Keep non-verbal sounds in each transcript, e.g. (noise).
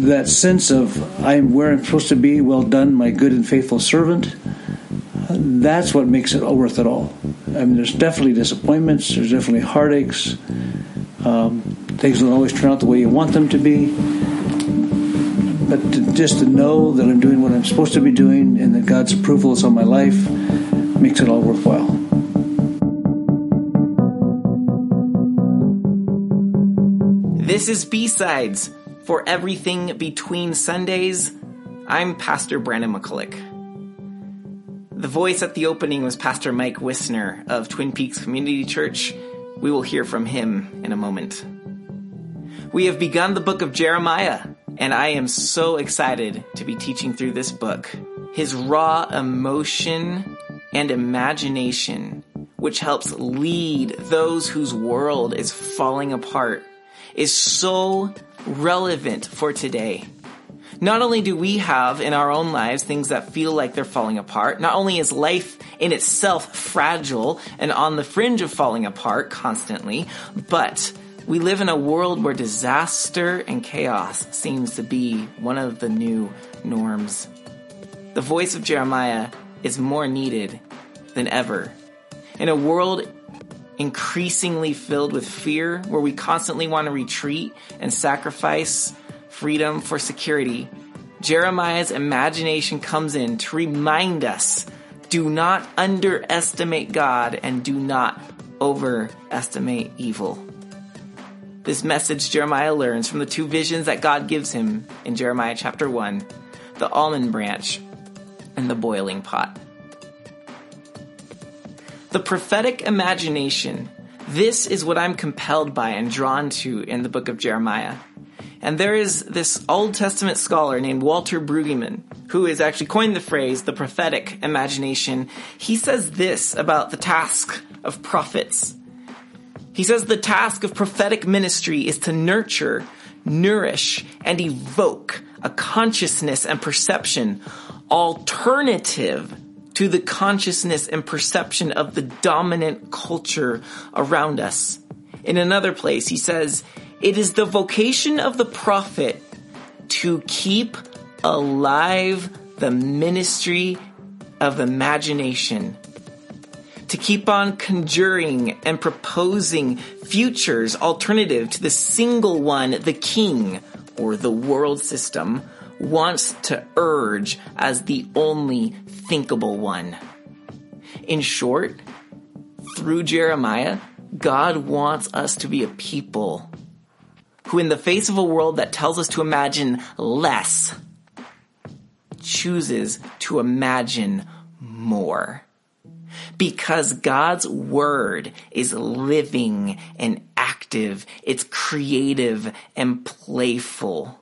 That sense of I'm where I'm supposed to be, well done, my good and faithful servant, that's what makes it all worth it all. I mean, there's definitely disappointments, there's definitely heartaches. Um, things don't always turn out the way you want them to be. But to, just to know that I'm doing what I'm supposed to be doing and that God's approval is on my life makes it all worthwhile. This is B-Sides for Everything Between Sundays. I'm Pastor Brandon McCulloch. The voice at the opening was Pastor Mike Whisner of Twin Peaks Community Church. We will hear from him in a moment. We have begun the book of Jeremiah, and I am so excited to be teaching through this book. His raw emotion and imagination, which helps lead those whose world is falling apart, is so relevant for today. Not only do we have in our own lives things that feel like they're falling apart, not only is life in itself fragile and on the fringe of falling apart constantly, but we live in a world where disaster and chaos seems to be one of the new norms. The voice of Jeremiah is more needed than ever. In a world increasingly filled with fear, where we constantly want to retreat and sacrifice freedom for security, Jeremiah's imagination comes in to remind us do not underestimate God and do not overestimate evil. This message Jeremiah learns from the two visions that God gives him in Jeremiah chapter 1 the almond branch and the boiling pot. The prophetic imagination. This is what I'm compelled by and drawn to in the book of Jeremiah. And there is this Old Testament scholar named Walter Brueggemann, who has actually coined the phrase the prophetic imagination. He says this about the task of prophets. He says the task of prophetic ministry is to nurture, nourish, and evoke a consciousness and perception alternative to the consciousness and perception of the dominant culture around us. In another place, he says, it is the vocation of the prophet to keep alive the ministry of imagination, to keep on conjuring and proposing futures alternative to the single one the king or the world system wants to urge as the only thinkable one. In short, through Jeremiah, God wants us to be a people who, in the face of a world that tells us to imagine less, chooses to imagine more. Because God's word is living and active, it's creative and playful.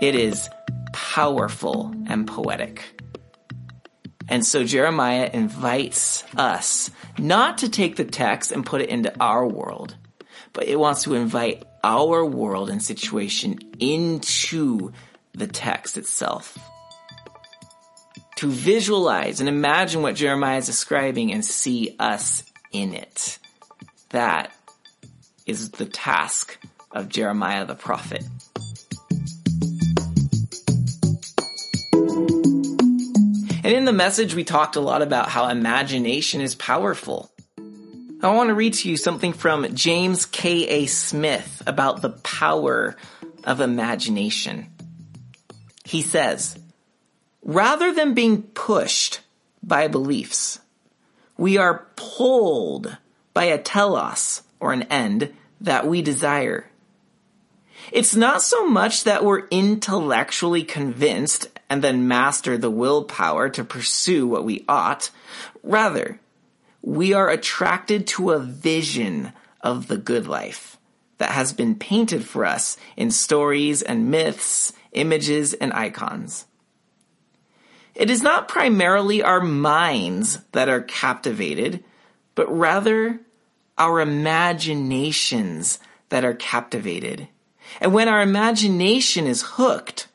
It is powerful and poetic. And so Jeremiah invites us not to take the text and put it into our world, but it wants to invite our world and situation into the text itself. To visualize and imagine what Jeremiah is describing and see us in it. That is the task of Jeremiah the prophet. And in the message, we talked a lot about how imagination is powerful. I want to read to you something from James K.A. Smith about the power of imagination. He says, rather than being pushed by beliefs, we are pulled by a telos or an end that we desire. It's not so much that we're intellectually convinced and then master the willpower to pursue what we ought. Rather, we are attracted to a vision of the good life that has been painted for us in stories and myths, images and icons. It is not primarily our minds that are captivated, but rather our imaginations that are captivated. And when our imagination is hooked,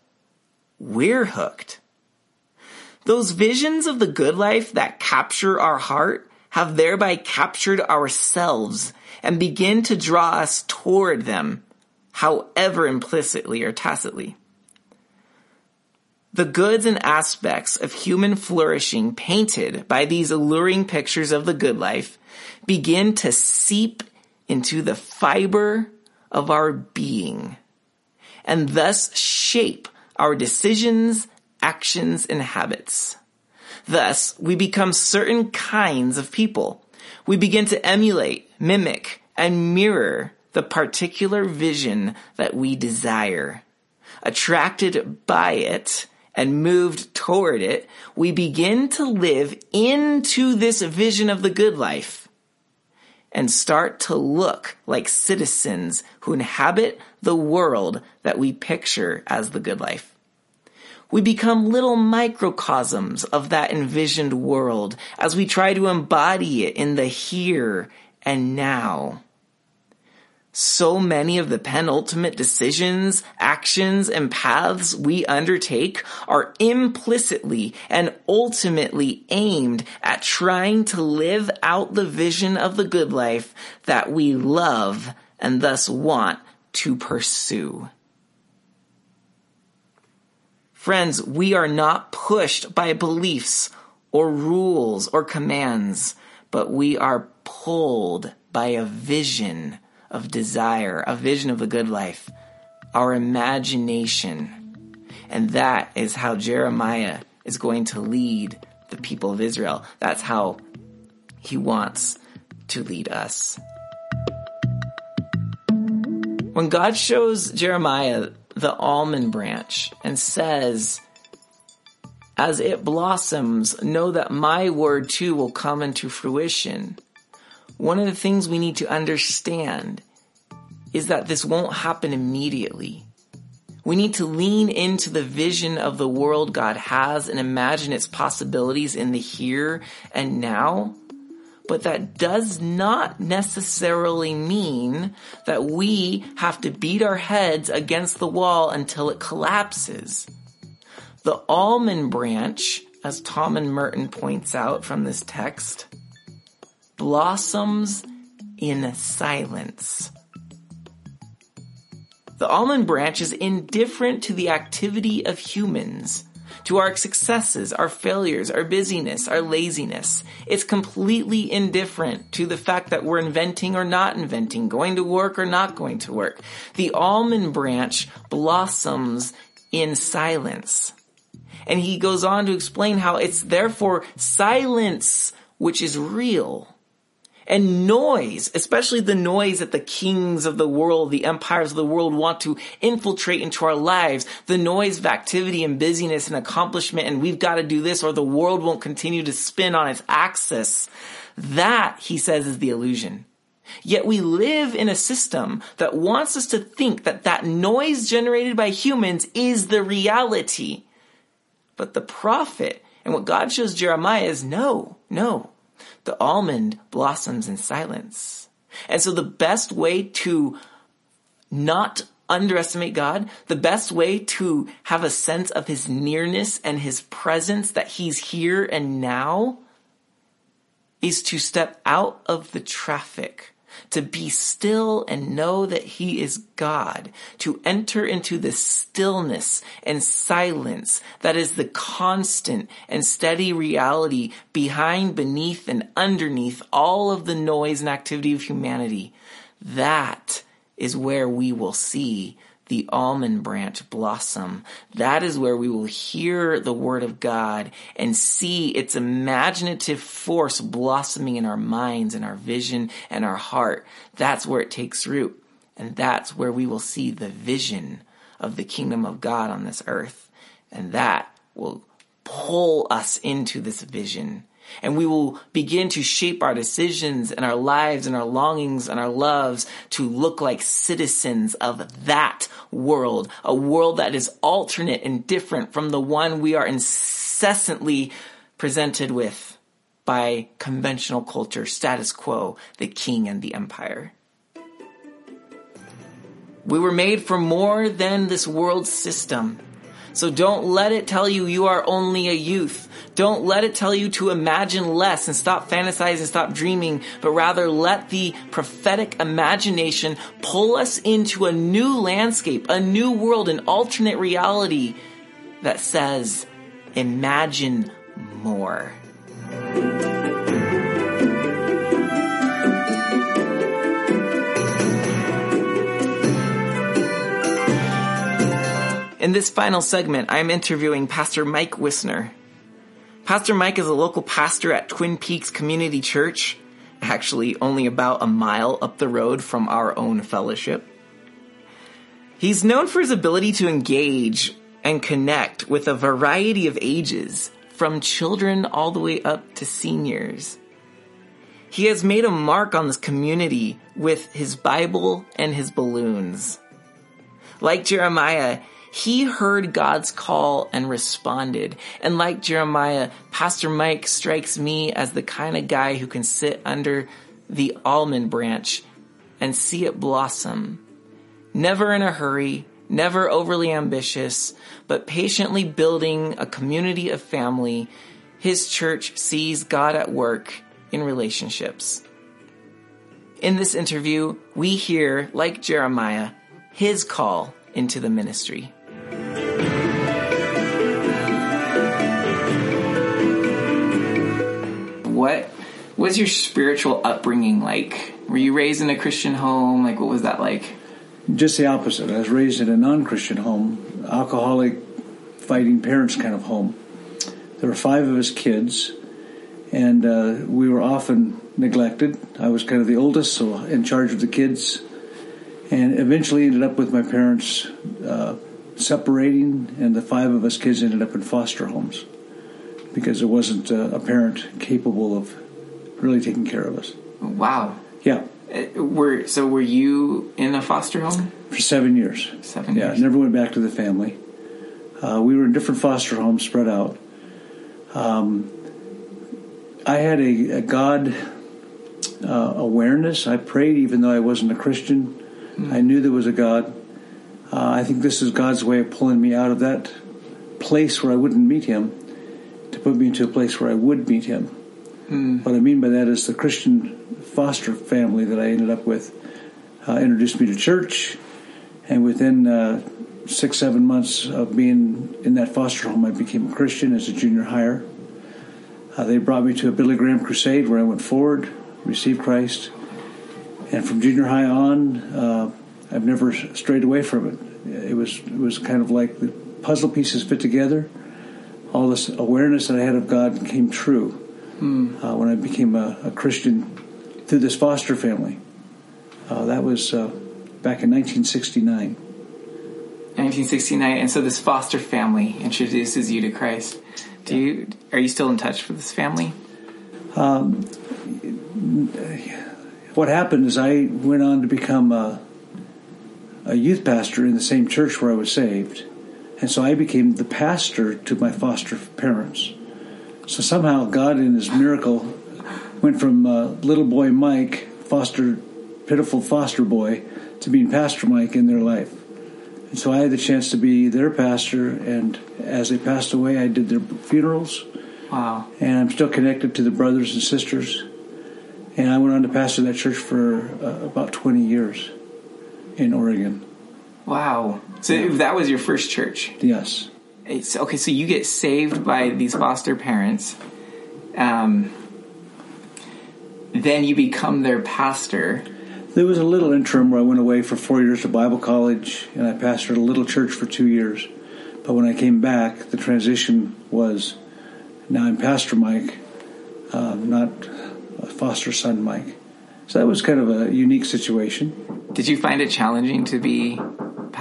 we're hooked. Those visions of the good life that capture our heart have thereby captured ourselves and begin to draw us toward them however implicitly or tacitly. The goods and aspects of human flourishing painted by these alluring pictures of the good life begin to seep into the fiber of our being and thus shape our decisions, actions, and habits. Thus, we become certain kinds of people. We begin to emulate, mimic, and mirror the particular vision that we desire. Attracted by it and moved toward it, we begin to live into this vision of the good life and start to look like citizens who inhabit the world that we picture as the good life. We become little microcosms of that envisioned world as we try to embody it in the here and now so many of the penultimate decisions, actions, and paths we undertake are implicitly and ultimately aimed at trying to live out the vision of the good life that we love and thus want to pursue. Friends, we are not pushed by beliefs or rules or commands, but we are pulled by a vision of desire, a vision of the good life, our imagination. And that is how Jeremiah is going to lead the people of Israel. That's how he wants to lead us. When God shows Jeremiah the almond branch and says, as it blossoms, know that my word too will come into fruition one of the things we need to understand is that this won't happen immediately. We need to lean into the vision of the world God has and imagine its possibilities in the here and now. But that does not necessarily mean that we have to beat our heads against the wall until it collapses. The almond branch, as Thomas Merton points out from this text, blossoms in silence. The almond branch is indifferent to the activity of humans, to our successes, our failures, our busyness, our laziness. It's completely indifferent to the fact that we're inventing or not inventing, going to work or not going to work. The almond branch blossoms in silence. And he goes on to explain how it's therefore silence which is real and noise, especially the noise that the kings of the world, the empires of the world want to infiltrate into our lives, the noise of activity and busyness and accomplishment and we've got to do this or the world won't continue to spin on its axis. That, he says, is the illusion. Yet we live in a system that wants us to think that that noise generated by humans is the reality. But the prophet and what God shows Jeremiah is no, no the almond blossoms in silence. And so the best way to not underestimate God, the best way to have a sense of his nearness and his presence that he's here and now is to step out of the traffic to be still and know that he is God, to enter into the stillness and silence that is the constant and steady reality behind, beneath, and underneath all of the noise and activity of humanity. That is where we will see the almond branch blossom. That is where we will hear the word of God and see its imaginative force blossoming in our minds and our vision and our heart. That's where it takes root. And that's where we will see the vision of the kingdom of God on this earth. And that will pull us into this vision and we will begin to shape our decisions and our lives and our longings and our loves to look like citizens of that world, a world that is alternate and different from the one we are incessantly presented with by conventional culture, status quo, the king and the empire. We were made for more than this world system. So don't let it tell you you are only a youth. Don't let it tell you to imagine less and stop fantasizing, stop dreaming, but rather let the prophetic imagination pull us into a new landscape, a new world, an alternate reality that says, imagine more. In this final segment, I'm interviewing Pastor Mike Whisner. Pastor Mike is a local pastor at Twin Peaks Community Church, actually only about a mile up the road from our own fellowship. He's known for his ability to engage and connect with a variety of ages, from children all the way up to seniors. He has made a mark on this community with his Bible and his balloons. Like Jeremiah, he heard God's call and responded. And like Jeremiah, Pastor Mike strikes me as the kind of guy who can sit under the almond branch and see it blossom. Never in a hurry, never overly ambitious, but patiently building a community of family. His church sees God at work in relationships. In this interview, we hear, like Jeremiah, his call into the ministry. What was your spiritual upbringing like? Were you raised in a Christian home? Like, what was that like? Just the opposite. I was raised in a non-Christian home, alcoholic, fighting parents kind of home. There were five of us kids, and uh, we were often neglected. I was kind of the oldest, so in charge of the kids, and eventually ended up with my parents uh, separating, and the five of us kids ended up in foster homes because there wasn't a, a parent capable of really taking care of us. Wow. Yeah. Uh, were so were you in a foster home for seven years? Seven yeah, years. never went back to the family. Uh, we were in different foster homes, spread out. Um, I had a, a God uh, awareness. I prayed even though I wasn't a Christian. Mm. I knew there was a God. Uh, I think this is God's way of pulling me out of that place where I wouldn't meet Him to put me into a place where I would meet him. Mm. What I mean by that is the Christian foster family that I ended up with uh, introduced me to church, and within uh, six, seven months of being in that foster home, I became a Christian as a junior higher. Uh, they brought me to a Billy Graham crusade where I went forward, received Christ, and from junior high on, uh, I've never strayed away from it. It was it was kind of like the puzzle pieces fit together all this awareness that I had of God came true mm. uh, when I became a, a, Christian through this foster family. Uh, that was uh, back in 1969. 1969, and so this foster family introduces you to Christ. Do you are you still in touch with this family? Um, what happened is I went on to become a, a youth pastor in the same church where I was saved and so I became the pastor to my foster parents. So somehow God, in His miracle, went from uh, little boy Mike, foster, pitiful foster boy, to being Pastor Mike in their life. And so I had the chance to be their pastor, and as they passed away, I did their funerals. Wow. And I'm still connected to the brothers and sisters. And I went on to pastor that church for uh, about 20 years in Oregon. Wow. So yeah. that was your first church? Yes. It's, okay, so you get saved by these foster parents. Um, then you become their pastor. There was a little interim where I went away for four years to Bible college, and I pastored a little church for two years. But when I came back, the transition was now I'm Pastor Mike, uh, not a foster son Mike. So that was kind of a unique situation. Did you find it challenging to be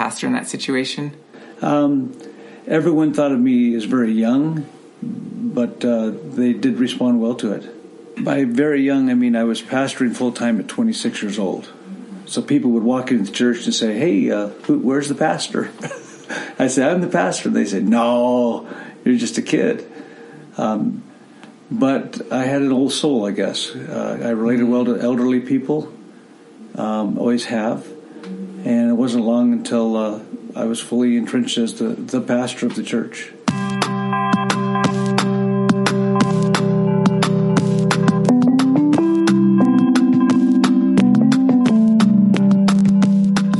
pastor in that situation? Um, everyone thought of me as very young, but uh, they did respond well to it. By very young, I mean I was pastoring full time at 26 years old. So people would walk into the church and say, "Hey, uh, who, where's the pastor?" (laughs) I said, "I'm the pastor." They said, "No, you're just a kid." Um, but I had an old soul, I guess. Uh, I related well to elderly people, um, always have. And it wasn't long until uh, I was fully entrenched as the, the pastor of the church.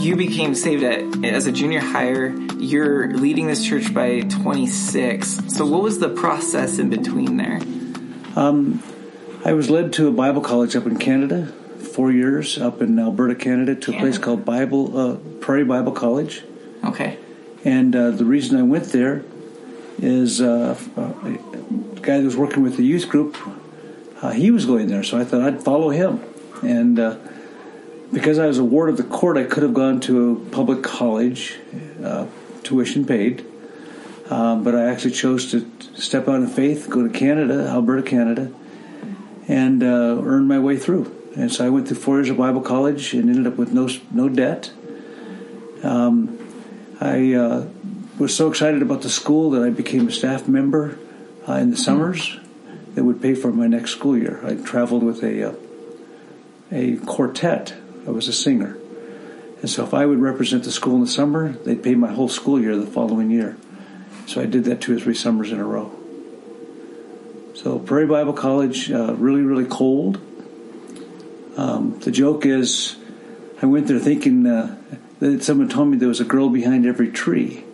You became saved at, as a junior higher. You're leading this church by 26. So, what was the process in between there? I was led to a Bible college up in Canada, four years up in Alberta, Canada, to a place called Bible uh, Prairie Bible College. Okay. And uh, the reason I went there is uh, a guy that was working with the youth group, uh, he was going there, so I thought I'd follow him. And uh, because I was a ward of the court, I could have gone to a public college, uh, tuition paid. Um, but I actually chose to step out in faith, go to Canada, Alberta, Canada, and uh, earn my way through. And so I went through four years of Bible college and ended up with no no debt. I uh, was so excited about the school that I became a staff member uh, in the summers that would pay for my next school year. I traveled with a uh, a quartet. I was a singer, and so if I would represent the school in the summer, they'd pay my whole school year the following year. So I did that two or three summers in a row. So Prairie Bible College, uh, really really cold. Um, the joke is, I went there thinking uh, that someone told me there was a girl behind every tree,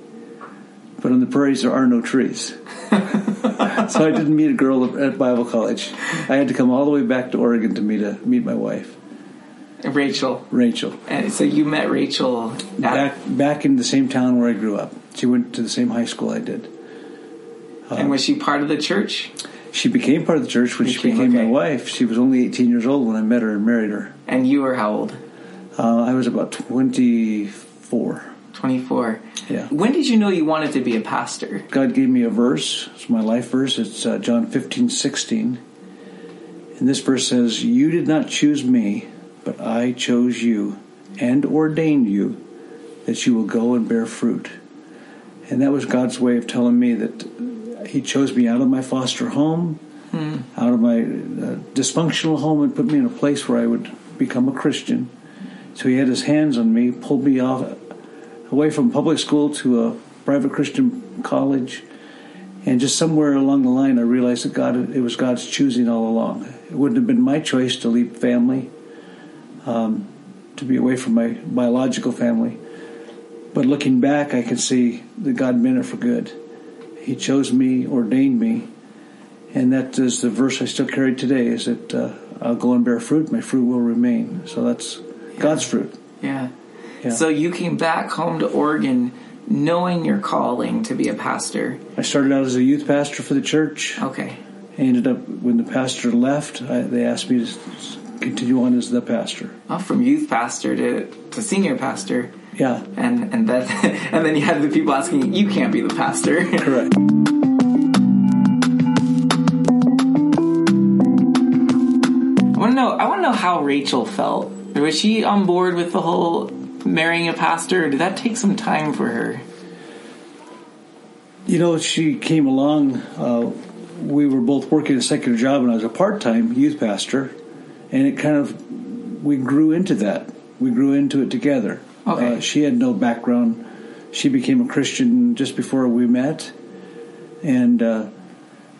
but on the prairies there are no trees. (laughs) so I didn't meet a girl at Bible college. I had to come all the way back to Oregon to meet a meet my wife, Rachel. Rachel. And so, you met Rachel at, Back back in the same town where I grew up. She went to the same high school I did. and was she part of the church? She became part of the church when she Became, became my wife. She was only 18 years old when I met her and married her. And you were how old? Uh, I was about 24. 24. Yeah. When did you know you wanted to be a pastor? God gave me a verse. It's my life verse. It's uh, John 15, 16. And this verse says, You did not choose me, but I chose you and ordained you that you will go and bear fruit. And that was God's way of telling me that He chose me out of my foster home, out of my uh, dysfunctional home, and put me in a place where I would become a Christian. So He had His hands on me, pulled me off away from public school to a private Christian college. And just somewhere along the line, I realized that God, it was God's choosing all along. It wouldn't have been my choice to leave family, um, to be away from my biological family. But looking back, I can see that God meant it for good. He chose me, ordained me, and that is the verse I still carry today: is that uh, I'll go and bear fruit, my fruit will remain. So that's God's fruit. Yeah. Yeah. So you came back home to Oregon knowing your calling to be a pastor. I started out as a youth pastor for the church. Okay. I ended up when the pastor left. I, they asked me to continue on as the pastor. Well, from youth pastor to, to senior pastor. Yeah, And and then (laughs) and then you have the people asking you can't be the pastor. (laughs) correct. I want to know. I want to know how Rachel felt. Was she on board with the whole marrying a pastor? Or did that take some time for her? You know, she came along. Uh, we were both working a secular job, and I was a part-time youth pastor, and it kind of we grew into that. We grew into it together. Okay. Uh, she had no background. She became a Christian just before we met, and uh,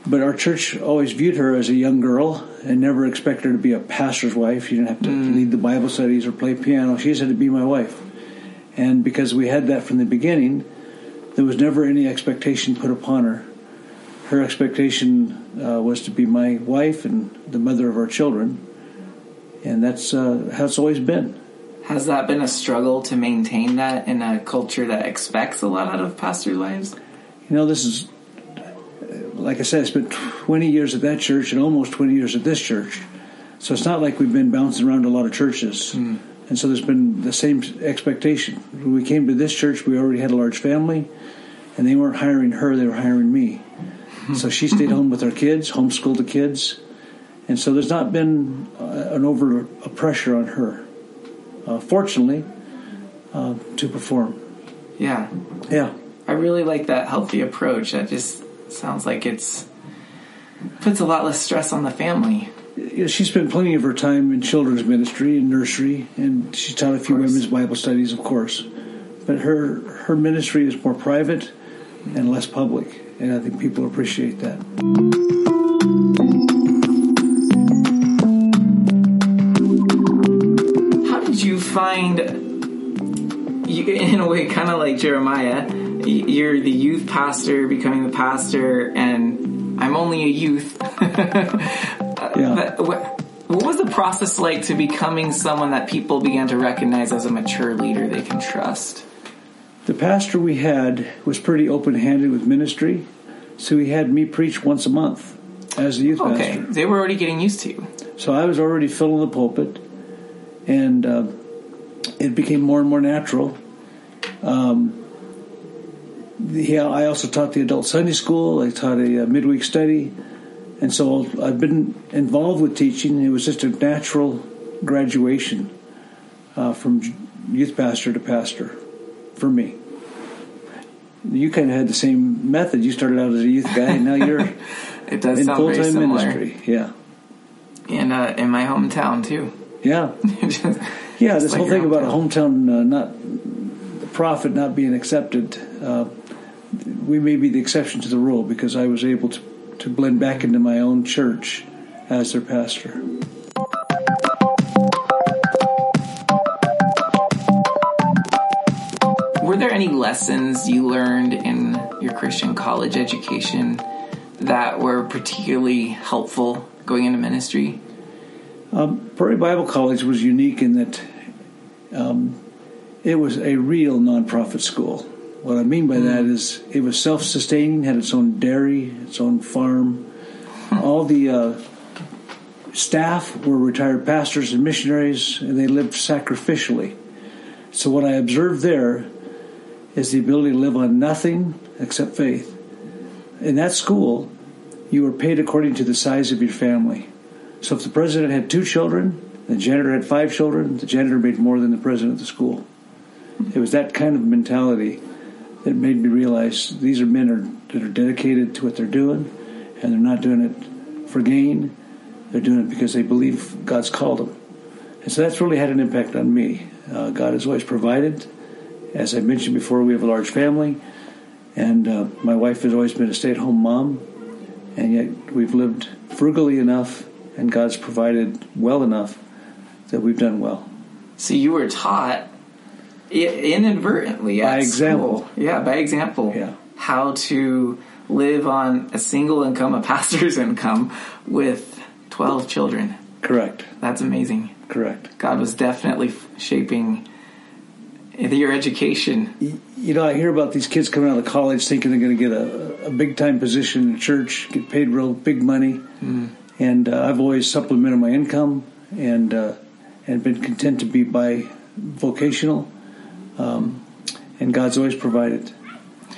but our church always viewed her as a young girl and never expected her to be a pastor's wife. She didn't have to lead the Bible studies or play piano. She just had to be my wife, and because we had that from the beginning, there was never any expectation put upon her. Her expectation uh, was to be my wife and the mother of our children, and that's uh, how it's always been. Has that been a struggle to maintain that in a culture that expects a lot out of pastors' lives? You know, this is, like I said, I spent 20 years at that church and almost 20 years at this church. So it's not like we've been bouncing around a lot of churches. And so there's been the same expectation. When we came to this church, we already had a large family, and they weren't hiring her, they were hiring me. So she stayed home with our kids, homeschooled the kids. And so there's not been uh, an over a pressure on her, uh, fortunately, uh, to perform. Yeah. Yeah. I really like that healthy approach. That just sounds like it's puts a lot less stress on the family. know, she spent plenty of her time in children's ministry and nursery, and she taught a few women's Bible studies, of course. but her her ministry is more private and less public, and I think people appreciate that. Find, you, in a way, kind of like Jeremiah? You're the youth pastor becoming the pastor, and I'm only a youth. (laughs) Yeah. What, what was the process like to becoming someone that people began to recognize as a mature leader they can trust? The pastor we had was pretty open handed with ministry, so he had me preach once a month as a youth Okay, pastor. Okay, they were already getting used to you. So I was already filling the pulpit, and uh, it became more and more natural. Um, the, I also taught the adult Sunday school. I taught a, uh midweek study, and so I've been involved with teaching. It was just a natural graduation uh, from youth pastor to pastor for me. You kind of had the same method. You started out as a youth guy, and now you're (laughs) It does in full time ministry. Yeah, In uh, in my hometown too. yeah. (laughs) Yeah, this whole thing about a hometown uh, not the prophet not being accepted. Uh, we may be the exception to the rule because I was able to to blend back into my own church as their pastor. Were there any lessons you learned in your Christian college education that were particularly helpful going into ministry? Prairie Bible College was unique in that um, it was a real nonprofit school. What I mean by that is it was self-sustaining, had its own dairy, its own farm. All the uh, staff were retired pastors and missionaries, and they lived sacrificially. So what I observed there is the ability to live on nothing except faith. In that school, you were paid according to the size of your family. So if the president had two children, the janitor had five children, the janitor made more than the president of the school. It was that kind of mentality that made me realize these are men are, that are dedicated to what they're doing, and they're not doing it for gain. They're doing it because they believe God's called them. And so that's really had an impact on me. Uh, God has always provided. As I mentioned before, we have a large family, and uh, my wife has always been a stay at home mom, and yet we've lived frugally enough, and God's provided well enough that we've done well. So you were taught inadvertently By example. school. Yeah, by example. Yeah. How to live on a single income, a pastor's (laughs) income, with 12 children. Correct. That's amazing. Correct. God was definitely shaping your education. You know, I hear about these kids coming out of college thinking they're going to get a, a big time position in church, get paid real big money, mm. And uh, I've always supplemented my income and uh, and been content to be by vocational, um, and God's always provided.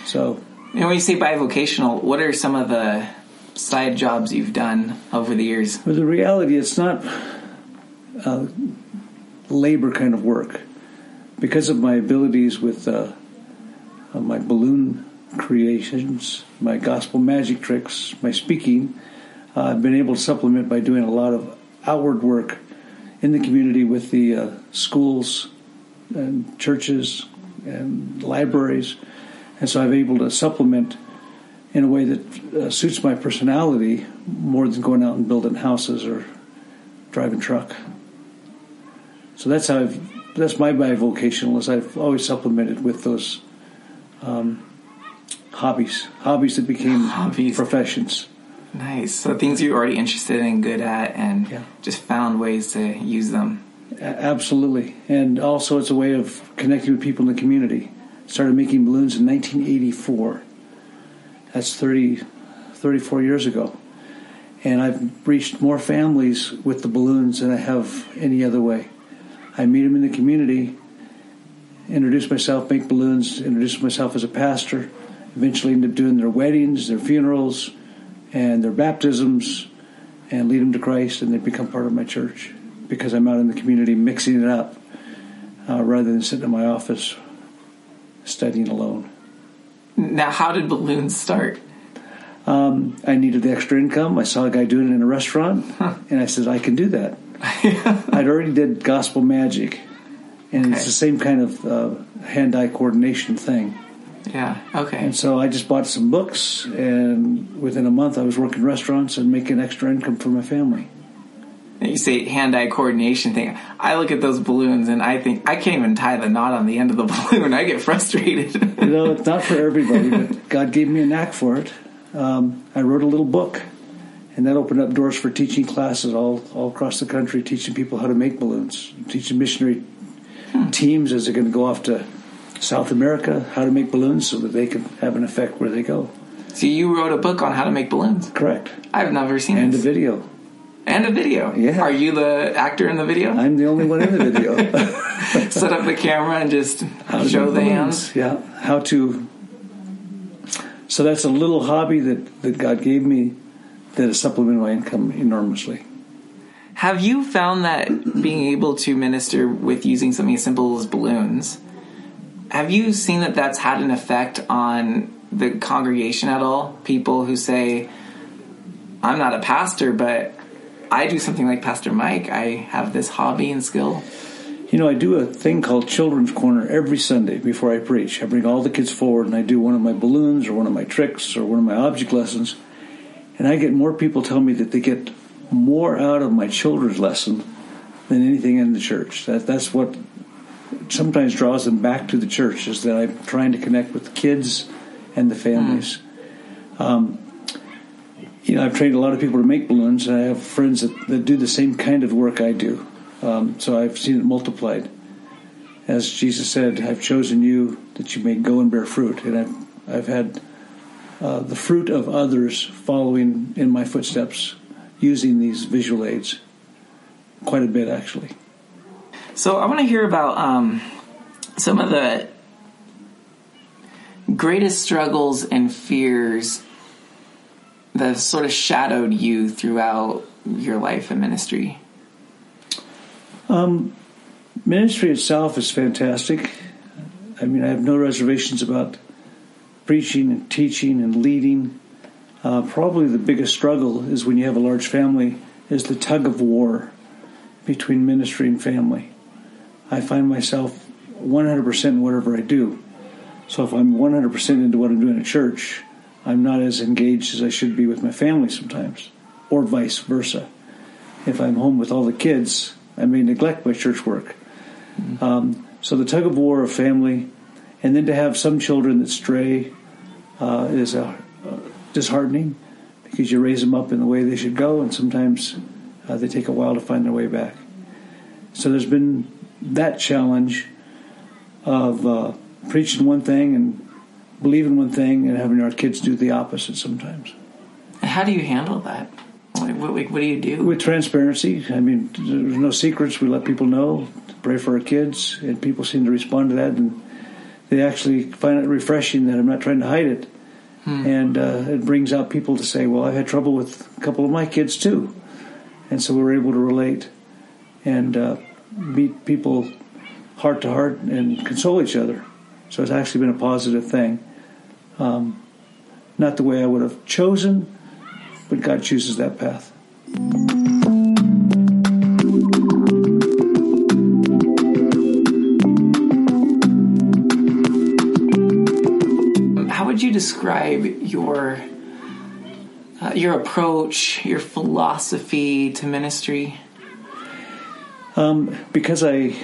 So And when you say bivocational, what are some of the side jobs you've done over the years? Well, the reality, it's not uh, labor kind of work. Because of my abilities with uh, uh, my balloon creations, my gospel magic tricks, my speaking, uh, I've been able to supplement by doing a lot of outward work in the community with the uh, schools and churches and libraries. And so I'm able to supplement in a way that uh, suits my personality more than going out and building houses or driving truck. So that's how I've, that's my bivocational is I've always supplemented with those um, hobbies, hobbies that became Hobbies. professions. Nice. So things you're already interested in, good at, and Yeah. just found ways to use them. Absolutely, and also it's a way of connecting with people in the community. Started making balloons in 1984. That's 30, 34 years ago. And I've reached more families with the balloons than I have any other way. I meet them in the community, introduce myself, make balloons, introduce myself as a pastor, eventually end up doing their weddings, their funerals, and their baptisms, and lead them to Christ, and they become part of my church because I'm out in the community mixing it up uh, rather than sitting in my office studying alone. Now, how did balloons start? Um, I needed the extra income. I saw a guy doing it in a restaurant, and I said, I can do that. (laughs) I'd already did gospel magic, and Okay. it's the same kind of uh, hand-eye coordination thing. Yeah. Okay. And so I just bought some books, and within a month, I was working restaurants and making extra income for my family. You say hand-eye coordination thing. I look at those balloons and I think I can't even tie the knot on the end of the (laughs) balloon. I get frustrated. You know, it's not for everybody, but (laughs) God gave me a knack for it. Um, I wrote a little book, and that opened up doors for teaching classes all, all across the country, teaching people how to make balloons, teaching missionary teams as they're going to go off to South America how to make balloons so that they can have an effect where they go. so you wrote a book on how to make balloons. Correct. I've never seen it. And a video. and a video. Yeah. Are you the actor in the video? I'm the only one in the video. (laughs) Set up the camera and just How show the hands. Yeah, how to. So that's a little hobby that, that God gave me that has supplemented my income enormously. Have you found that being able to minister with using something as simple as balloons, have you seen that that's had an effect on the congregation at all? People who say, I'm not a pastor, but I do something like Pastor Mike. I have this hobby and skill. You know, I do a thing called Children's Corner every Sunday before I preach. I bring all the kids forward and I do one of my balloons or one of my tricks or one of my object lessons. And I get more people tell me that they get more out of my children's lesson than anything in the church. That, that's what sometimes draws them back to the church is that I'm trying to connect with the kids and the families. Um, you know, I've trained a lot of people to make balloons, and I have friends that, that do the same kind of work I do. Um, so I've seen it multiplied. As Jesus said, I've chosen you that you may go and bear fruit. And I've, I've had uh, the fruit of others following in my footsteps using these visual aids quite a bit, actually. So I want to hear about um, some of the greatest struggles and fears that have sort of shadowed you throughout your life and ministry. Ministry itself is fantastic. I mean, I have no reservations about preaching and teaching and leading. Uh, probably the biggest struggle is when you have a large family is the tug of war between ministry and family. I find myself 100% in whatever I do. So if I'm 100% into what I'm doing at church, I'm not as engaged as I should be with my family sometimes, or vice versa. If I'm home with all the kids, I may neglect my church work. Um, so the tug of war of family, and then to have some children that stray uh, is uh, disheartening because you raise them up in the way they should go, and sometimes uh, they take a while to find their way back. So there's been that challenge of uh, preaching one thing and believing one thing, and having our kids do the opposite sometimes. How do you handle that? What, what, what do you do? With transparency, I mean, there's no secrets. We let people know, pray for our kids, and people seem to respond to that, and they actually find it refreshing that I'm not trying to hide it. And uh, it brings out people to say, "Well, I've had trouble with a couple of my kids too," and so we're able to relate and uh, meet people heart to heart and console each other. So it's actually been a positive thing. Um, not the way I would have chosen, but God chooses that path. How would you describe your uh, your approach, your philosophy to ministry? Um, because I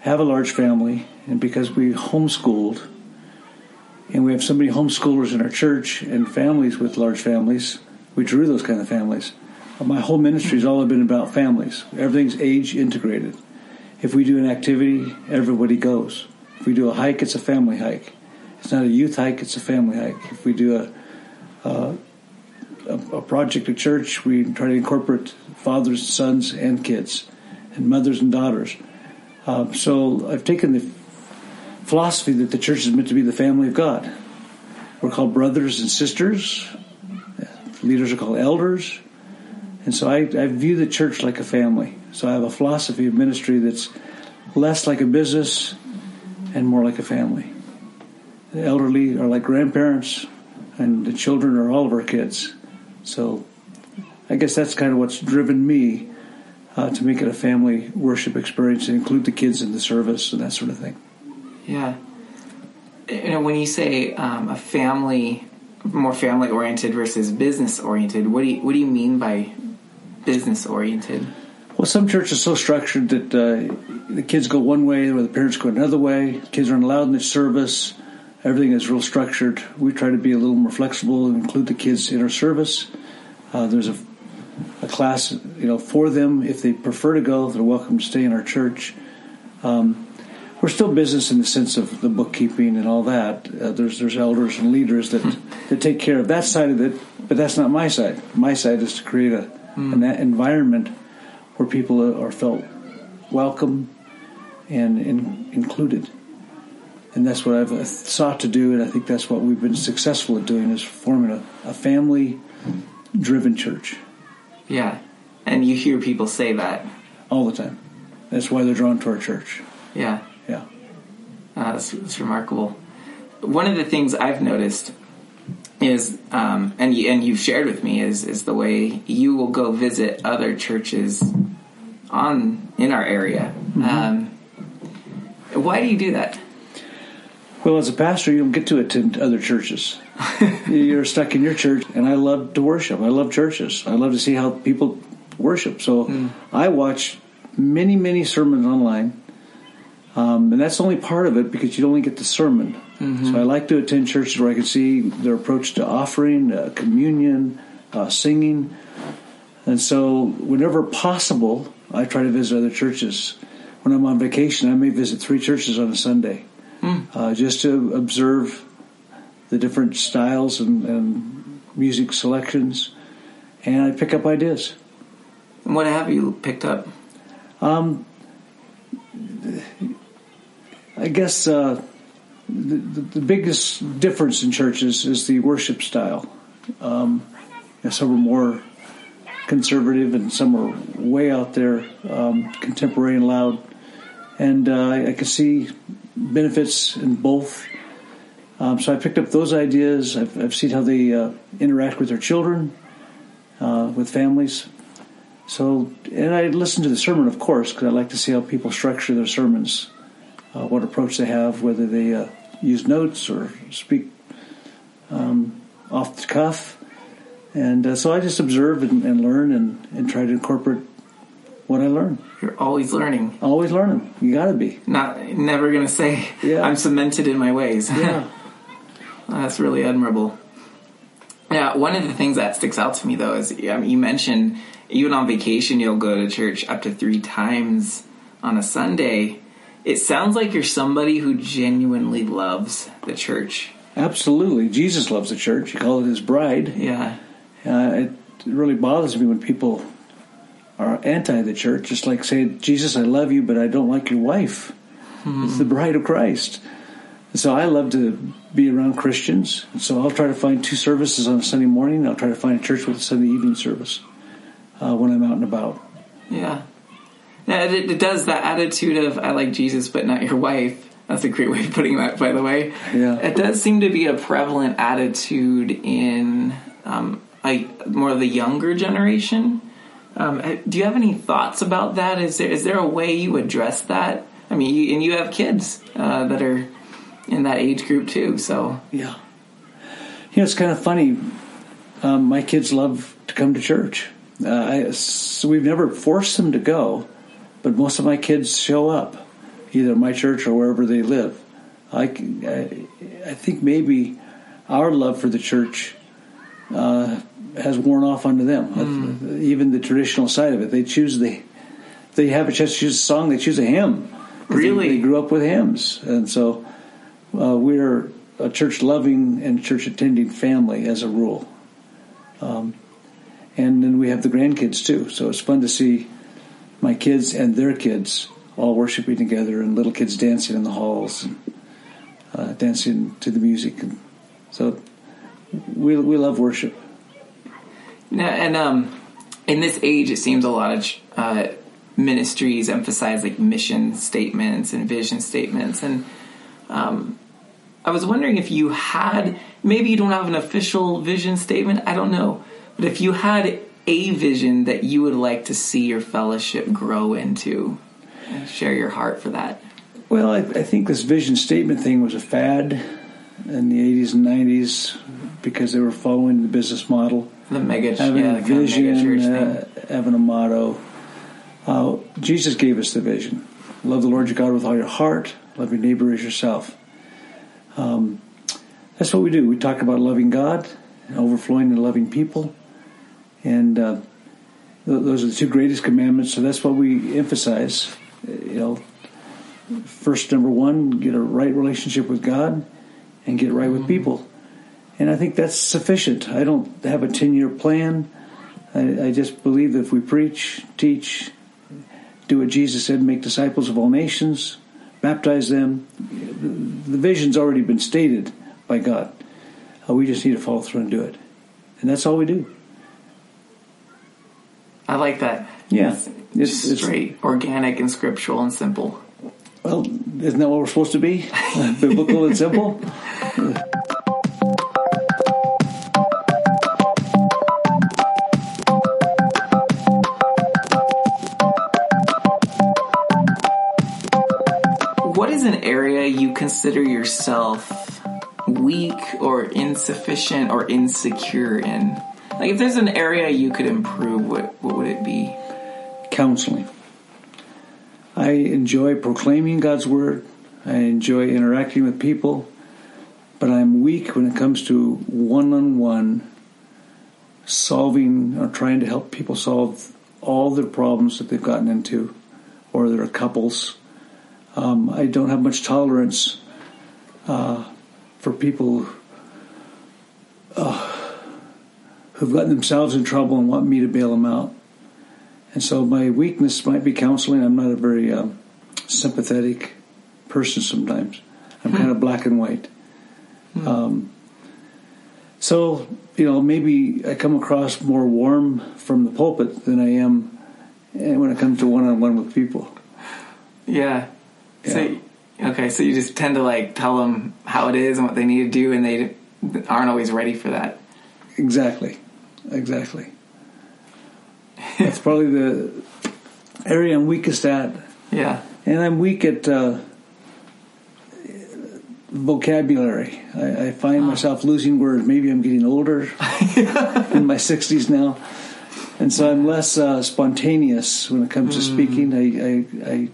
have a large family, and because we homeschooled, and we have so many homeschoolers in our church and families with large families, we drew those kind of families. My whole ministry has all been about families. Everything's age integrated. If we do an activity, everybody goes. If we do a hike, it's a family hike. It's not a youth hike; it's a family hike. If we do a a, a project at church, we try to incorporate fathers, sons, and kids, and mothers and daughters. Um, so I've taken the philosophy that the church is meant to be the family of God. We're called brothers and sisters. Leaders are called elders. And so I, I view the church like a family. So I have a philosophy of ministry that's less like a business and more like a family. The elderly are like grandparents, and the children are all of our kids. So I guess that's kind of what's driven me uh, to make it a family worship experience and include the kids in the service and that sort of thing. Yeah. You know, when you say um, a family, more family oriented versus business oriented, what do you what do you mean by business oriented? Well, some churches are so structured that uh, the kids go one way or the parents go another way. Kids aren't allowed in the service. Everything is real structured. We try to be a little more flexible and include the kids in our service. Uh, there's a, a, class, you know, for them if they prefer to go. They're welcome to stay in our church. Um, we're still business in the sense of the bookkeeping and all that. Uh, there's there's elders and leaders that that take care of that side of it, but that's not my side. My side is to create a mm. an environment where people are felt welcome and in, included. And that's what I've sought to do, and I think that's what we've been successful at doing is forming a, a family-driven church. Yeah, and you hear people say that all the time. That's why they're drawn to our church. Yeah, yeah, uh, that's, that's remarkable. One of the things I've noticed is um, and you, and you've shared with me is is the way you will go visit other churches on in our area. Mm-hmm. Um, why do you do that? Well, as a pastor, you don't get to attend other churches. (laughs) You're stuck in your church, and I love to worship. I love churches. I love to see how people worship. So mm. I watch many, many sermons online, um, and that's only part of it because you only get the sermon. Mm-hmm. So I like to attend churches where I can see their approach to offering, uh, communion, uh, singing. And so, whenever possible, I try to visit other churches. When I'm on vacation, I may visit three churches on a Sunday mm. uh, just to observe the different styles and, and, music selections, and I pick up ideas. And what have you picked up? Um, I guess uh, the, the, biggest difference in churches is the worship style. Um, some are more conservative and some are way out there, um, contemporary and loud. And uh, I, I can see benefits in both. Um, so I picked up those ideas. I've, I've seen how they uh, interact with their children, uh, with families. So, and I listen to the sermon, of course, because I like to see how people structure their sermons, uh, what approach they have, whether they uh, use notes or speak um, off the cuff. And uh, so I just observe and, and learn and, and, try to incorporate what I learn. You're always learning. Always learning. You got to be. Not never gonna say yeah. I'm cemented in my ways. Yeah. (laughs) That's really admirable. Yeah, one of the things that sticks out to me though is I mean, you mentioned even on vacation you'll go to church up to three times on a Sunday it sounds like you're somebody who genuinely loves the church. Absolutely. Jesus loves the church. He called it his bride. Yeah. Uh, it really bothers me when people are anti the church, just like say, Jesus, I love you, but I don't like your wife. Mm-hmm. It's the bride of Christ. so I love to be around Christians. So I'll try to find two services on a Sunday morning. I'll try to find a church with a Sunday evening service uh, when I'm out and about. Yeah. Now, it, it, does that attitude of I like Jesus but not your wife. That's a great way of putting that, by the way. Yeah. It does seem to be a prevalent attitude in um, more of the younger generation. Um, uh, do you have any thoughts about that? Is there is there a way you address that? I mean, you, and you have kids uh, that are in that age group too. So yeah, you know, it's kind of funny. Um, my kids love to come to church. Uh, I, so we've never forced them to go, but most of my kids show up, either my church or wherever they live. I, I, I think maybe our love for the church uh, has worn off onto them. Mm. Even the traditional side of it, they choose the, they have a chance to choose a song, they choose a hymn. Really, they, they, grew up with hymns, and so uh, we're a church loving and church attending family as a rule. Um, and then we have the grandkids too, so it's fun to see my kids and their kids all worshiping together, and little kids dancing in the halls, and uh, dancing to the music, and so we we love worship. And um, in this age, it seems a lot of uh, ministries emphasize like mission statements and vision statements, and um, I was wondering if you had maybe you don't have an official vision statement. I don't know, but if you had a vision that you would like to see your fellowship grow into? Share your heart for that. Well, I, I think this vision statement thing was a fad in the 80s and 90s because they were following the business model. The mega, having yeah, a the kind of vision, uh, having a motto. Uh, Jesus gave us the vision. Love the Lord your God with all your heart. Love your neighbor as yourself. Um, that's what we do. We talk about loving God and overflowing and loving people. And uh, th- those are the two greatest commandments. So that's what we emphasize. You know, first, number one, get a right relationship with God and get right with people. And I think that's sufficient. I don't have a 10 year plan. I, I just believe that if we preach, teach, do what Jesus said, make disciples of all nations, baptize them, the, the vision's already been stated by God. Uh, we just need to follow through and do it. And that's all we do. I like that. Yeah. It's, It's- it's- straight, organic, and scriptural and simple. Well, isn't that what we're supposed to be? (laughs) Biblical and simple? (laughs) area you consider yourself weak or insufficient or insecure in? Like, if there's an area you could improve, what what would it be? Counseling. I enjoy proclaiming God's word. I enjoy interacting with people, but I'm weak when it comes to one on one solving or trying to help people solve all the problems that they've gotten into or their couples. Um, I don't have much tolerance uh, for people uh, who've gotten themselves in trouble and want me to bail them out. And so my weakness might be counseling. I'm not a very um, sympathetic person sometimes. I'm kind of black and white. Um, so, you know, maybe I come across more warm from the pulpit than I am eh, when it comes to one on one with people. Yeah. So, okay, so you just tend to like tell them how it is and what they need to do, and they aren't always ready for that. Exactly. Exactly. That's probably the area I'm weakest at. Yeah. And I'm weak at uh, vocabulary. I, I find myself losing words. Maybe I'm getting older, (laughs) in my 60s now. And so I'm less uh, spontaneous when it comes to speaking. I, I, I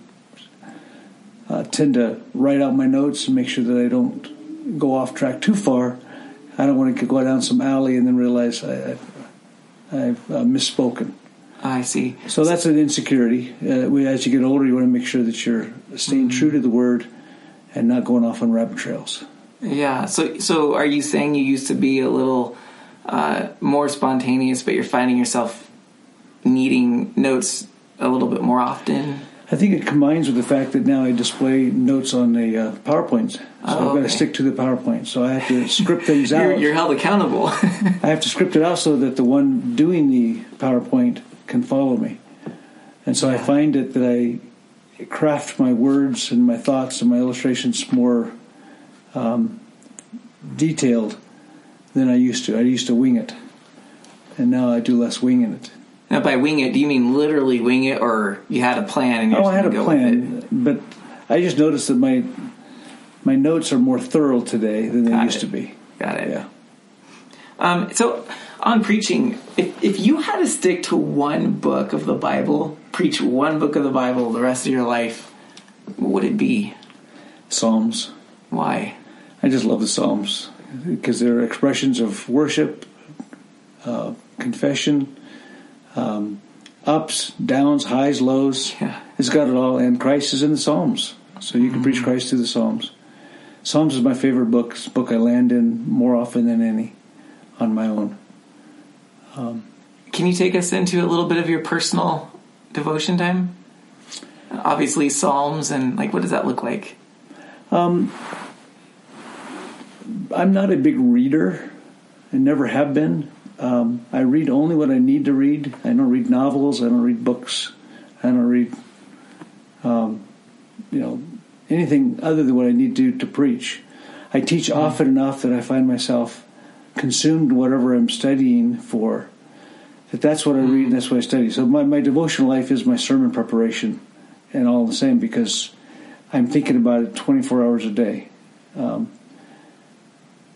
uh, tend to write out my notes and make sure that I don't go off track too far. I don't want to go down some alley and then realize I, I've, I've uh, misspoken. I see. So that's an insecurity. Uh, we, as you get older, you want to make sure that you're staying true to the word and not going off on rabbit trails. Yeah. So, so are you saying you used to be a little uh, more spontaneous, but you're finding yourself needing notes a little bit more often? I think it combines with the fact that now I display notes on the uh, PowerPoint. So Oh, I've got okay. to stick to the PowerPoint. So I have to script things (laughs) out. You're, you're held accountable. (laughs) I have to script it out so that the one doing the PowerPoint can follow me. And so I find it that I craft my words and my thoughts and my illustrations more um, detailed than I used to. I used to wing it, and now I do less winging it. Now, by wing it, do you mean literally wing it, or you had a plan and you're Oh, I had a plan, but I just noticed that my my notes are more thorough today than they Got used it. to be. Got it. Yeah. Um, so, on preaching, if, if you had to stick to one book of the Bible, preach one book of the Bible the rest of your life, what would it be? Psalms. Why? I just love the Psalms because they're expressions of worship, uh, confession, um, ups, downs, highs, lows. Yeah. It's got it all, and Christ is in the Psalms, so you can preach Christ through the Psalms. Psalms is my favorite book. It's a book I land in more often than any on my own. Can you take us into a little bit of your personal devotion time? Obviously, Psalms, and like, what does that look like? Um, I'm not a big reader. I never have been. Um, I read only what I need to read. I don't read novels. I don't read books. I don't read, um, you know, anything other than what I need to to preach. I teach often enough that I find myself consumed whatever I'm studying for. that that's what I read and that's what I study. So my, my devotional life is my sermon preparation and all the same because I'm thinking about it 24 hours a day. Um,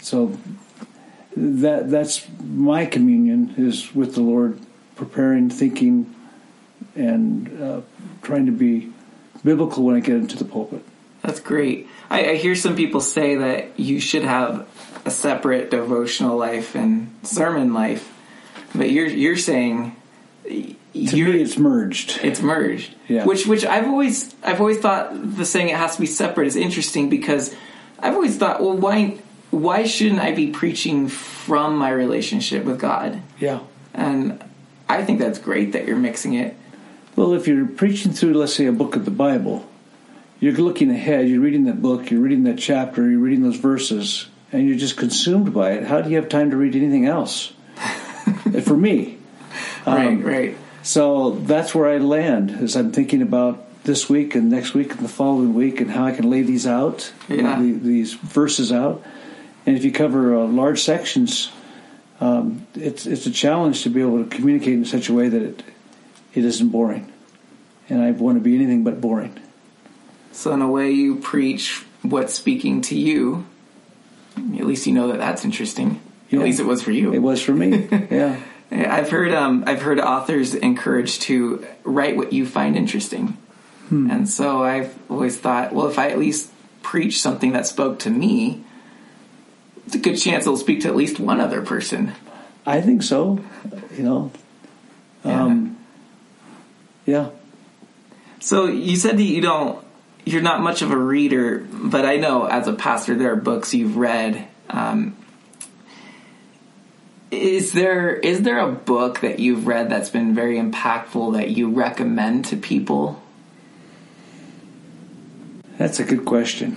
so that that's my communion is with the Lord, preparing, thinking, and uh, trying to be biblical when I get into the pulpit. That's great. I, I hear some people say that you should have a separate devotional life and sermon life, but you're you're saying to me it's merged. It's merged. Yeah. Which which I've always I've always thought the saying it has to be separate is interesting because I've always thought, well, why why shouldn't I be preaching from my relationship with God? Yeah. And I think that's great that you're mixing it. Well, if you're preaching through, let's say, a book of the Bible, you're looking ahead, you're reading that book, you're reading that chapter, you're reading those verses, and you're just consumed by it. How do you have time to read anything else? (laughs) For me. Right, um, right. So that's where I land as I'm thinking about this week and next week and the following week and how I can lay these out, yeah. these verses out. And if you cover uh, large sections, um, it's it's a challenge to be able to communicate in such a way that it it isn't boring. And I want to be anything but boring. So in a way, you preach what's speaking to you. At least you know that that's interesting. Yeah. At least it was for you. It was for me. yeah. (laughs) I've heard um, I've heard authors encouraged to write what you find interesting, hmm. and so I've always thought, well, if I at least preach something that spoke to me, it's a good chance it'll speak to at least one other person. I think so. You know, um, yeah. yeah. So you said that you don't, you're not much of a reader, but I know as a pastor there are books you've read. Um, is there is there a book that you've read that's been very impactful that you recommend to people? That's a good question.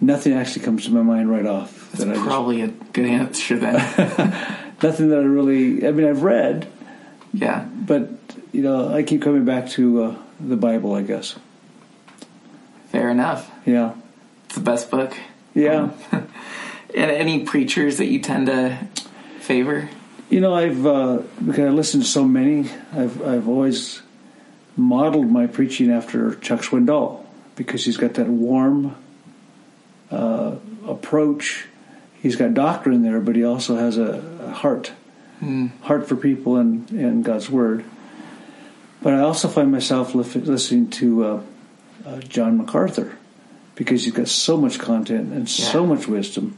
Nothing actually comes to my mind right off. That's that probably just, a good answer then. (laughs) nothing that I really. I mean, I've read. Yeah. But you know, I keep coming back to uh, the Bible. I guess. Fair enough. Yeah. It's the best book. Yeah. Um, (laughs) and any preachers that you tend to favor? You know, I've uh, because I listen to so many. I've I've always modeled my preaching after Chuck Swindoll because he's got that warm uh, approach. He's got doctrine there, but he also has a, a heart, mm. heart for people and, and God's word. But I also find myself listening to uh, uh, John MacArthur because he's got so much content and yeah. so much wisdom.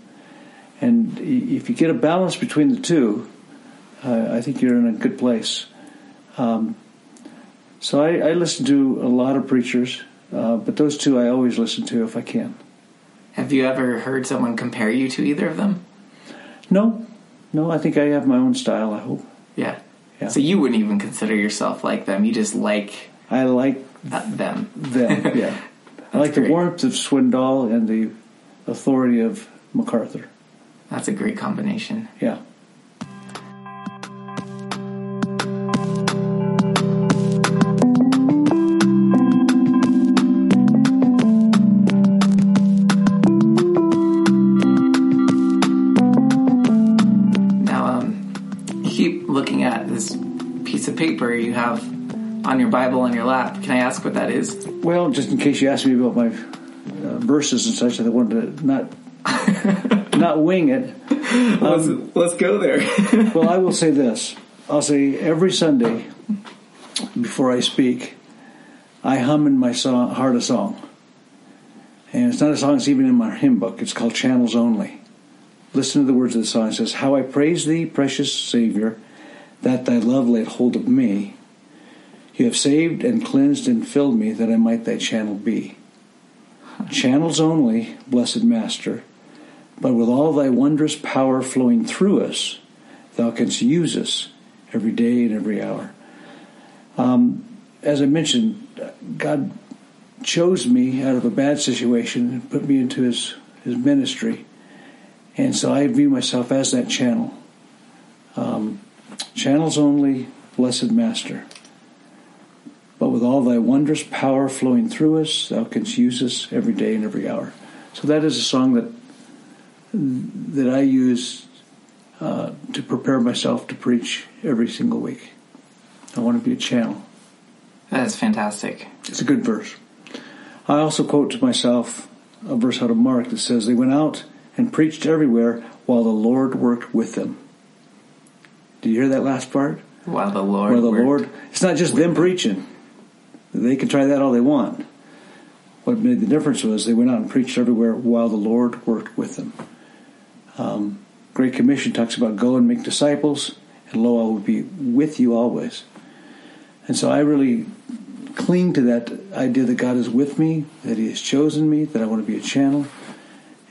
And if you get a balance between the two, uh, I think you're in a good place. Um, so I, I, listen to a lot of preachers, uh, but those two I always listen to if I can. Have you ever heard someone compare you to either of them? No, no. I think I have my own style. I hope. Yeah. Yeah. So you wouldn't even consider yourself like them. You just like. I like uh, them. Them. (laughs) Yeah. I like great. the warmth of Swindoll and the authority of MacArthur. That's a great combination. Yeah. Paper you have on your Bible on your lap. Can I ask what that is? Well, just in case you ask me about my uh, verses and such, I wanted to not (laughs) not wing it. Um, let's, let's go there. (laughs) well, I will say this. I'll say every Sunday before I speak, I hum in my song, heart a song. And it's not a song that's even in my hymn book. It's called Channels Only. Listen to the words of the song. It says, How I praise thee, precious Savior, that thy love laid hold of me. You have saved and cleansed and filled me that I might thy channel be. Channels only, blessed Master, but with all thy wondrous power flowing through us, thou canst use us every day and every hour. Um, as I mentioned, God chose me out of a bad situation and put me into his, his ministry. And so I view myself as that channel. Um, Channels only, blessed Master. But with all thy wondrous power flowing through us, thou canst use us every day and every hour. So that is a song that that I use uh, to prepare myself to preach every single week. I want to be a channel. That is fantastic. It's a good verse. I also quote to myself a verse out of Mark that says, They went out and preached everywhere while the Lord worked with them. Do you hear that last part? While the Lord. While the worked. Lord. It's not just them preaching. They can try that all they want. What made the difference was they went out and preached everywhere while the Lord worked with them. Um, Great Commission talks about go and make disciples, and lo, I will be with you always. And so I really cling to that idea that God is with me, that He has chosen me, that I want to be a channel,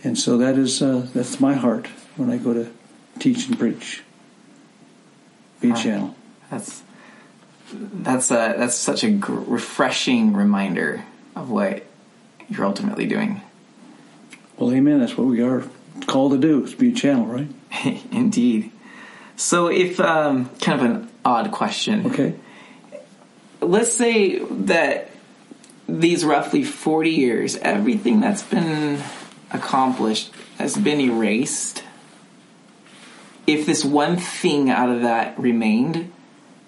and so that is uh, that's my heart when I go to teach and preach. Be channel. That's that's a that's such a gr- refreshing reminder of what you're ultimately doing. Well, amen. That's what we are called to do: is be a channel, right? (laughs) Indeed. So, if um, kind of an odd question, Okay. let's say that these roughly 40 years, everything that's been accomplished has been erased. If this one thing out of that remained,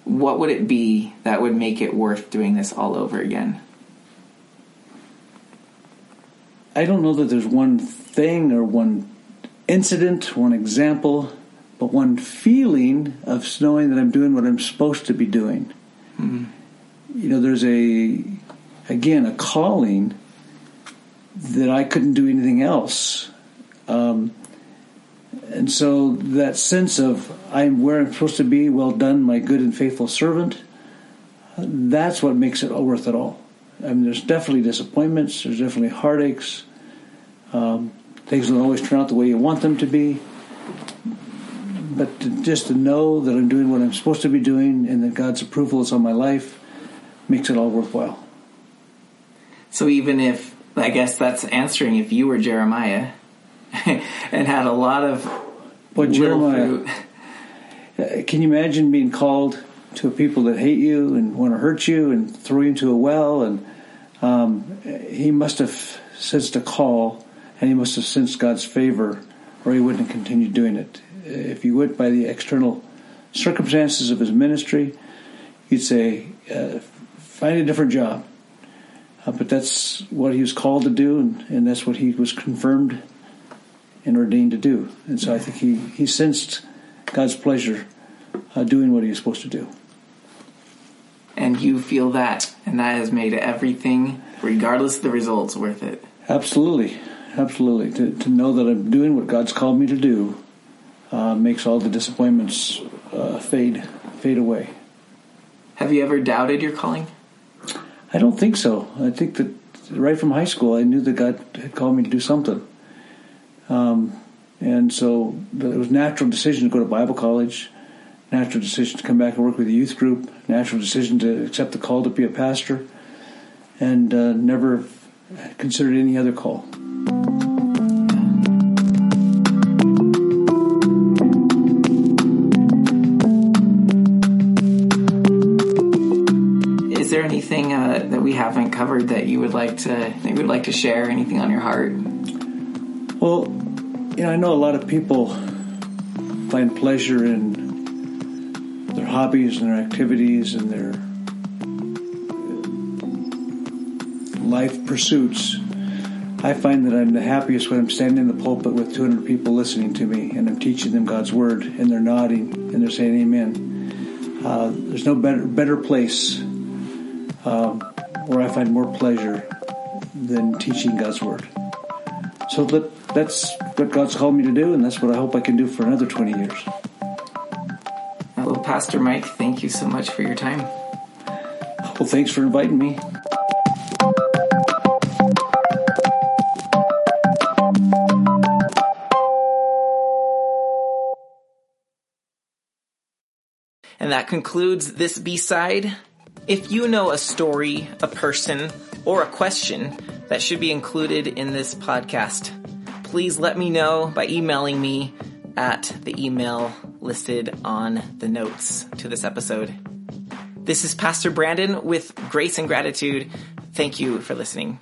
what would it be that would make it worth doing this all over again? I don't know that there's one thing or one incident, one example, but one feeling of knowing that I'm doing what I'm supposed to be doing. You know, there's a, again, a calling that I couldn't do anything else. Um, and so that sense of I'm where I'm supposed to be, well done, my good and faithful servant, that's what makes it worth it all. I mean, there's definitely disappointments, there's definitely heartaches. Um, things don't always turn out the way you want them to be. But to, just to know that I'm doing what I'm supposed to be doing and that God's approval is on my life makes it all worthwhile. So, even if, I guess that's answering if you were Jeremiah (laughs) and had a lot of little Jeremiah, fruit. uh, can you imagine being called to people that hate you and want to hurt you and throw you into a well? And um, he must have sensed a call, and he must have sensed God's favor, or he wouldn't have continued doing it. If you went by the external circumstances of his ministry, you'd say, uh, find a different job. Uh, but that's what he was called to do, and, and that's what he was confirmed and ordained to do. And so I think he, he sensed God's pleasure uh, doing what he was supposed to do. and you feel that, and that has made everything, regardless of the results, worth it. Absolutely, absolutely. To, to know that I'm doing what God's called me to do uh, makes all the disappointments uh, fade fade away. Have you ever doubted your calling? I don't think so. I think that right from high school, I knew that God had called me to do something. Um, and so it was natural decision to go to Bible college, natural decision to come back and work with a youth group, natural decision to accept the call to be a pastor, and uh, never considered any other call. Is there anything uh, that we haven't covered that you would like to that you would like to share? Anything on your heart? You know, I know a lot of people find pleasure in their hobbies and their activities and their life pursuits. I find that I'm the happiest when I'm standing in the pulpit with 200 people listening to me and I'm teaching them God's word and they're nodding and they're saying amen. Uh, there's no better better place um, where I find more pleasure than teaching God's word. So that, that's what God's called me to do, and that's what I hope I can do for another 20 years. Uh, well, Pastor Mike, thank you so much for your time. Well, thanks for inviting me. And that concludes this B-side. If you know a story, a person, or a question that should be included in this podcast, please let me know by emailing me at the email listed on the notes to this episode. This is Pastor Brandon with Grace and Gratitude. Thank you for listening.